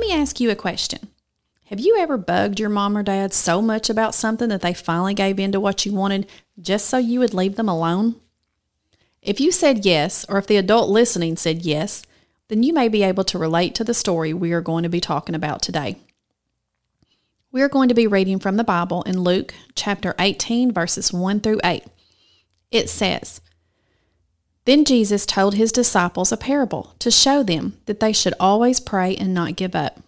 me ask you a question. Have you ever bugged your mom or dad so much about something that they finally gave in to what you wanted just so you would leave them alone? If you said yes, or if the adult listening said yes, then you may be able to relate to the story we are going to be talking about today. We are going to be reading from the Bible in Luke chapter 18, verses 1 through 8. It says, Then Jesus told his disciples a parable to show them that they should always pray and not give up.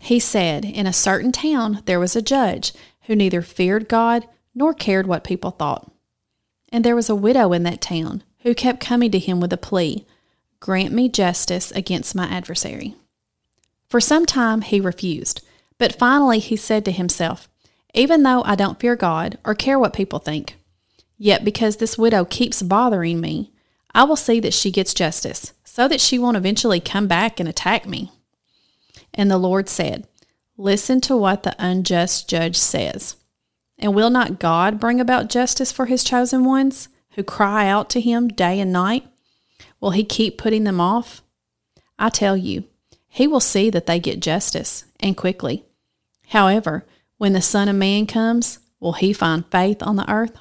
He said, In a certain town there was a judge who neither feared God nor cared what people thought. And there was a widow in that town who kept coming to him with a plea Grant me justice against my adversary. For some time he refused, but finally he said to himself, Even though I don't fear God or care what people think, yet because this widow keeps bothering me, I will see that she gets justice, so that she won't eventually come back and attack me. And the Lord said, Listen to what the unjust judge says. And will not God bring about justice for his chosen ones who cry out to him day and night? Will he keep putting them off? I tell you, he will see that they get justice, and quickly. However, when the Son of Man comes, will he find faith on the earth?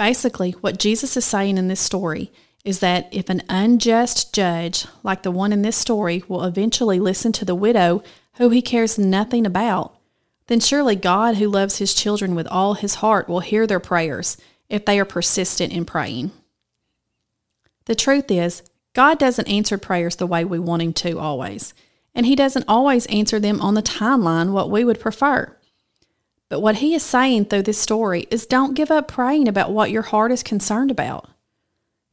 Basically, what Jesus is saying in this story is that if an unjust judge, like the one in this story, will eventually listen to the widow who he cares nothing about, then surely God, who loves his children with all his heart, will hear their prayers if they are persistent in praying. The truth is, God doesn't answer prayers the way we want him to always, and he doesn't always answer them on the timeline what we would prefer. But what he is saying through this story is don't give up praying about what your heart is concerned about.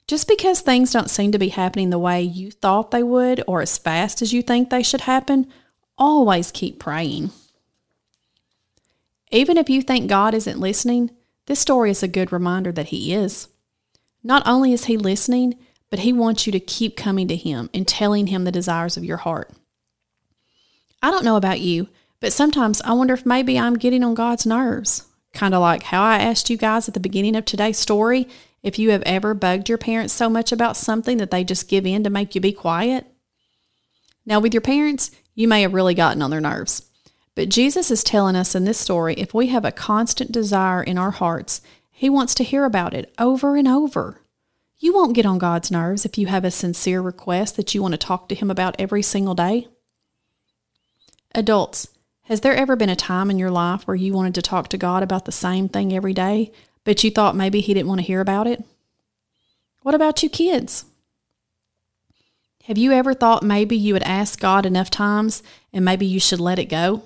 Just because things don't seem to be happening the way you thought they would or as fast as you think they should happen, always keep praying. Even if you think God isn't listening, this story is a good reminder that He is. Not only is He listening, but He wants you to keep coming to Him and telling Him the desires of your heart. I don't know about you, but sometimes I wonder if maybe I'm getting on God's nerves. Kind of like how I asked you guys at the beginning of today's story if you have ever bugged your parents so much about something that they just give in to make you be quiet. Now, with your parents, you may have really gotten on their nerves. But Jesus is telling us in this story if we have a constant desire in our hearts, He wants to hear about it over and over. You won't get on God's nerves if you have a sincere request that you want to talk to Him about every single day. Adults, has there ever been a time in your life where you wanted to talk to God about the same thing every day, but you thought maybe he didn't want to hear about it? What about you kids? Have you ever thought maybe you would ask God enough times and maybe you should let it go?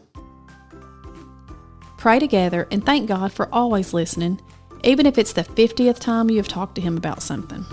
Pray together and thank God for always listening, even if it's the 50th time you have talked to Him about something.